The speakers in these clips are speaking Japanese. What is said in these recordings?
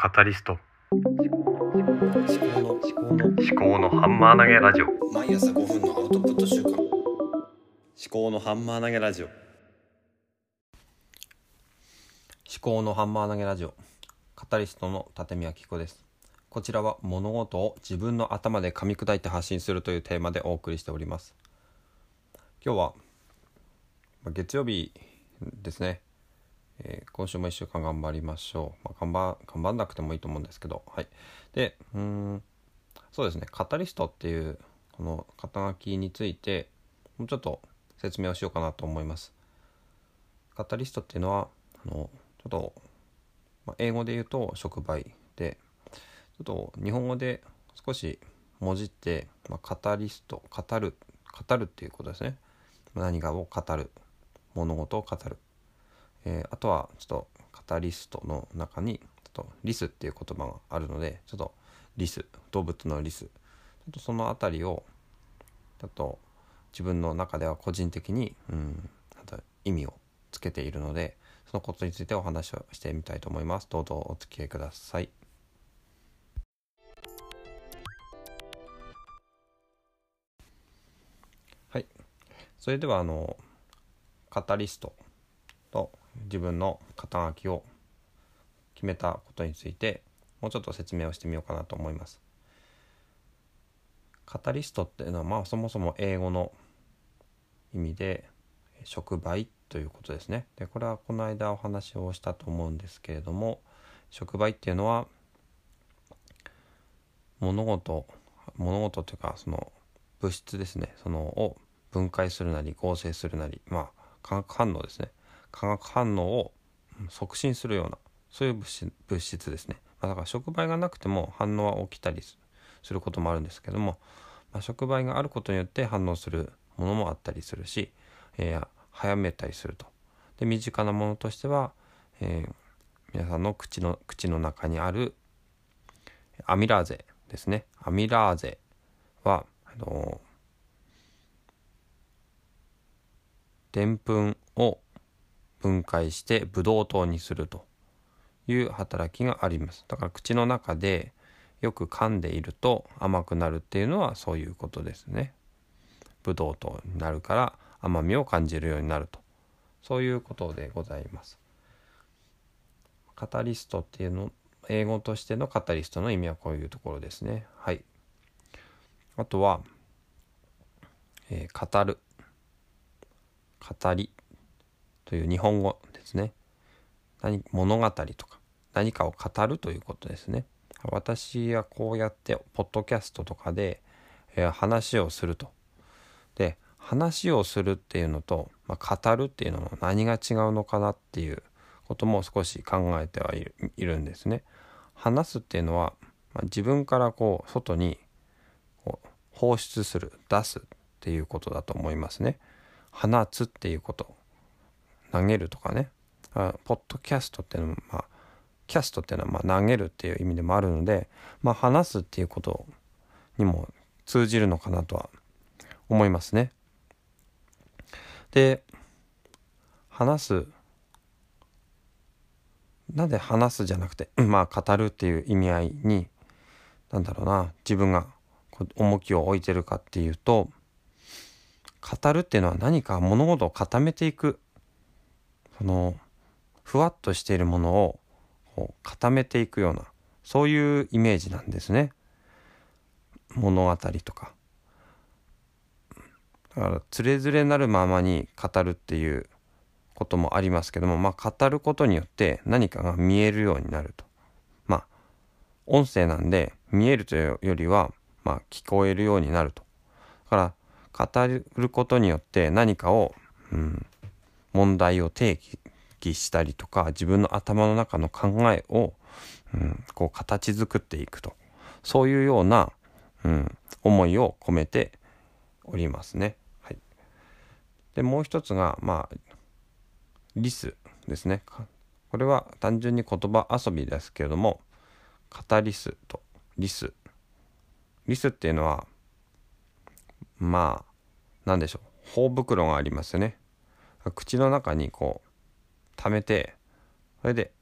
カタリスト。思考の思考の思考のハンマー投げラジオ。毎朝5分のアウトプット週間思考のハンマー投げラジオ。思考のハンマー投げラジオ。カタリストの立宮紀子です。こちらは物事を自分の頭で噛み砕いて発信するというテーマでお送りしております。今日はまあ月曜日ですねえー今週も1週間頑張りましょう、まあ、頑張頑張んなくてもいいと思うんですけど。はい。でうんそうですね。カタリストっていうこの肩書きについてもうちょっと説明をしようかなと思います。カタリストっていうのはあのちょっと、まあ、英語で言うと触媒でちょっと日本語で少し文字って、まあ、カタリスト語る語るっていうことですね。何かを語る物事を語る。えーあとはちょっとカタリストの中にちょっとリスっていう言葉があるのでちょっとリス動物のリス。ちょっとその辺りをちょっと自分の中では個人的に、うん、意味をつけているのでそのことについてお話をしてみたいと思います。どうぞお付き合いください。はい。それではあのカタリスト自分の肩書きを決めたことについてもうちょっと説明をしてみようかなと思います。カタリストっていうのはまあそもそも英語の意味で触媒ということですね。でこれはこの間お話をしたと思うんですけれども触媒っていうのは物事物事というかその物質ですねそのを分解するなり合成するなりまあ化学反応ですね化学反応を促進するようなそういう物質物質ですね、まあ、だから触媒がなくても反応は起きたりすることもあるんですけども、まあ、触媒があることによって反応するものもあったりするし、えー早めたりすると。で身近なものとしては、えー皆さんの口の口の中にあるアミラーゼですね。アミラーゼはあのでんぷんを分解してブドウ糖にするという働きがあります。だから口の中でよく噛んでいると甘くなるっていうのはそういうことですね。ブドウ糖になるから甘みを感じるようになると。そういうことでございます。カタリストっていうの英語としてのカタリストの意味はこういうところですね。はい。あとは、えー語る。語り。という日本語ですね。何物語とか何かを語るということですね。私はこうやってポッドキャストとかで、えー話をすると。で話をするっていうのと、まあ、語るっていうのの何が違うのかなっていうことも少し考えてはいるんですね。話すっていうのは、まあ自分からこう外にこう放出する出すっていうことだと思いますね。放つっていうこと。投げるとかねあポッドキャストっていうのもまあキャストっていうのはまあ投げるっていう意味でもあるのでまあ話すっていうことにも通じるのかなとは思いますね。で話すなんで話すじゃなくてまあ語るっていう意味合いになんだろうな自分が重きを置いてるかっていうと語るっていうのは何か物事を固めていくそのふわっとしているものをこう固めていくようなそういうイメージなんですね。物語とか。だからつれづれなるままに語るっていうこともありますけどもまあ語ることによって何かが見えるようになると。まあ音声なんで見えるというよりはまあ聞こえるようになると。だから語ることによって何かを、うん、問題を提起したりとか自分の頭の中の考えを、うん、こう形作っていくと。そういうような、うん、思いを込めておりますね。はい、でもう一つがまあリスですね。これは単純に言葉遊びですけれどもカタリスと。リス。リスっていうのはまあ何でしょう。頬袋がありますよね。口の中にこう溜めてそれで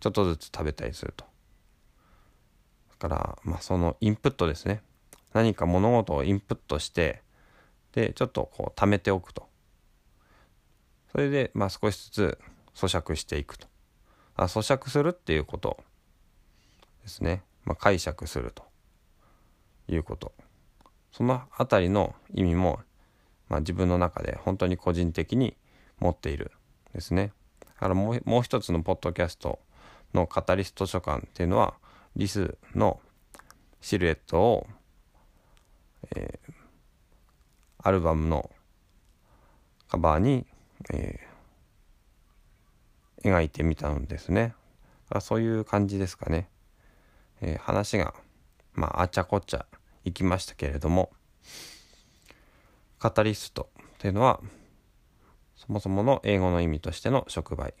ちょっとずつ食べたりすると。だからまあそのインプットですね。何か物事をインプットしてでちょっとこう貯めておくと。それでまあ少しずつ咀嚼していくと。あ咀嚼するっていうことですね、まあ、解釈すると。いうこと。そのあたりの意味も、まあ、自分の中で本当に個人的に持っているですねだからもうもう一つのポッドキャストのカタリスト書館っていうのはリスのシルエットを、えー、アルバムのカバーに、えー、描いてみたんですね。そういう感じですかね。えー、話が、まあ、あちゃこちゃいきましたけれども、カタリストっていうのは、そもそもの英語の意味としての触媒。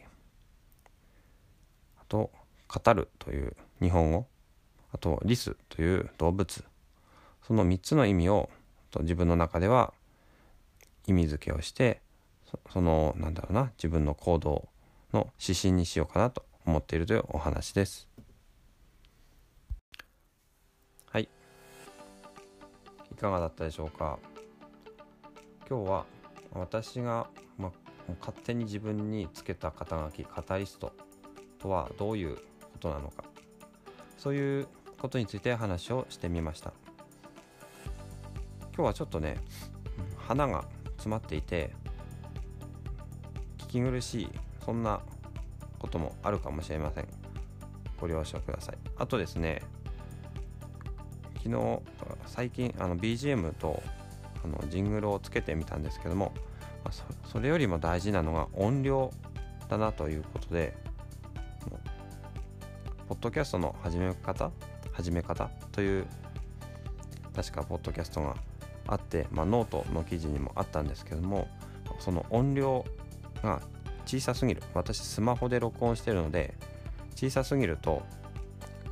あと、語るという日本語。あと、リスという動物。その3つの意味を自分の中では意味付けをしてそのなんだろうな自分の行動の指針にしようかなと思っているというお話です。はいいかがだったでしょうか？今日は私が、勝手に自分につけた肩書きカタリストとはどういうことなのかそういうことについて話をしてみました。今日はちょっとね花が詰まっていて聞き苦しいそんなこともあるかもしれません。ご了承ください。あとですね昨日最近あの BGM とあのジングルをつけてみたんですけどもそれよりも大事なのが音量だなということでポッドキャストの始め方始め方という確かポッドキャストがあって、まあ、ノートの記事にもあったんですけどもその音量が小さすぎる。私スマホで録音してるので小さすぎると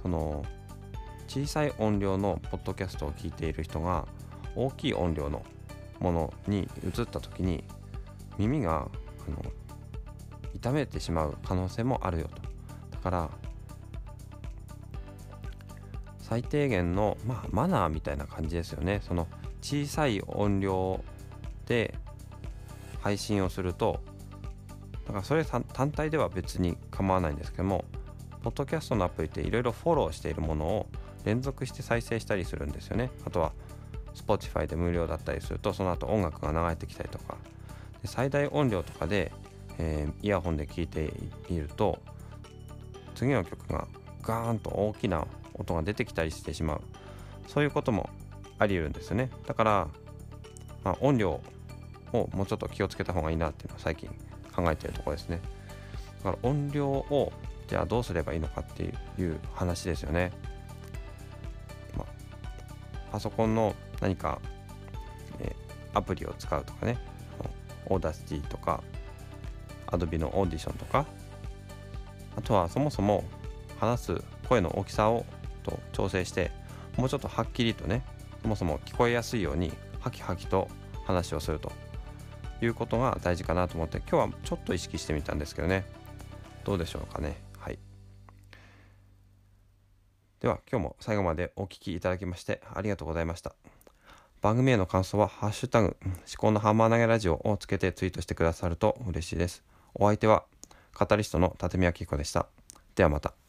その小さい音量のポッドキャストを聞いている人が大きい音量のものに移った時に耳があの痛めてしまう可能性もあるよと。だから最低限の、まあ、マナーみたいな感じですよね。その小さい音量で配信をするとだからそれ単体では別に構わないんですけどもポッドキャストのアプリっていろいろフォローしているものを連続して再生したりするんですよね。あとは Spotify で無料だったりするとその後音楽が流れてきたりとか最大音量とかで、えー、イヤホンで聴いていると次の曲がガーンと大きな音が出てきたりしてしまう。そういうこともあり得るんですよね。だから、まあ、音量をもうちょっと気をつけた方がいいなっていうのは最近考えているところですね。だから音量をじゃあどうすればいいのかっていう話ですよね、まあ、パソコンの何か、え、アプリを使うとかね。オーダーシティとか Adobe のオーディションとかあとはそもそも話す声の大きさをと調整してもうちょっとはっきりとねそもそも聞こえやすいようにハキハキと話をするということが大事かなと思って今日はちょっと意識してみたんですけどね。どうでしょうかね。はい。では今日も最後までお聴きいただきましてありがとうございました。番組への感想は「ハッシュタグ思考のハンマー投げラジオ」をつけてツイートしてくださると嬉しいです。お相手はカタリストの立見明彦でした。ではまた。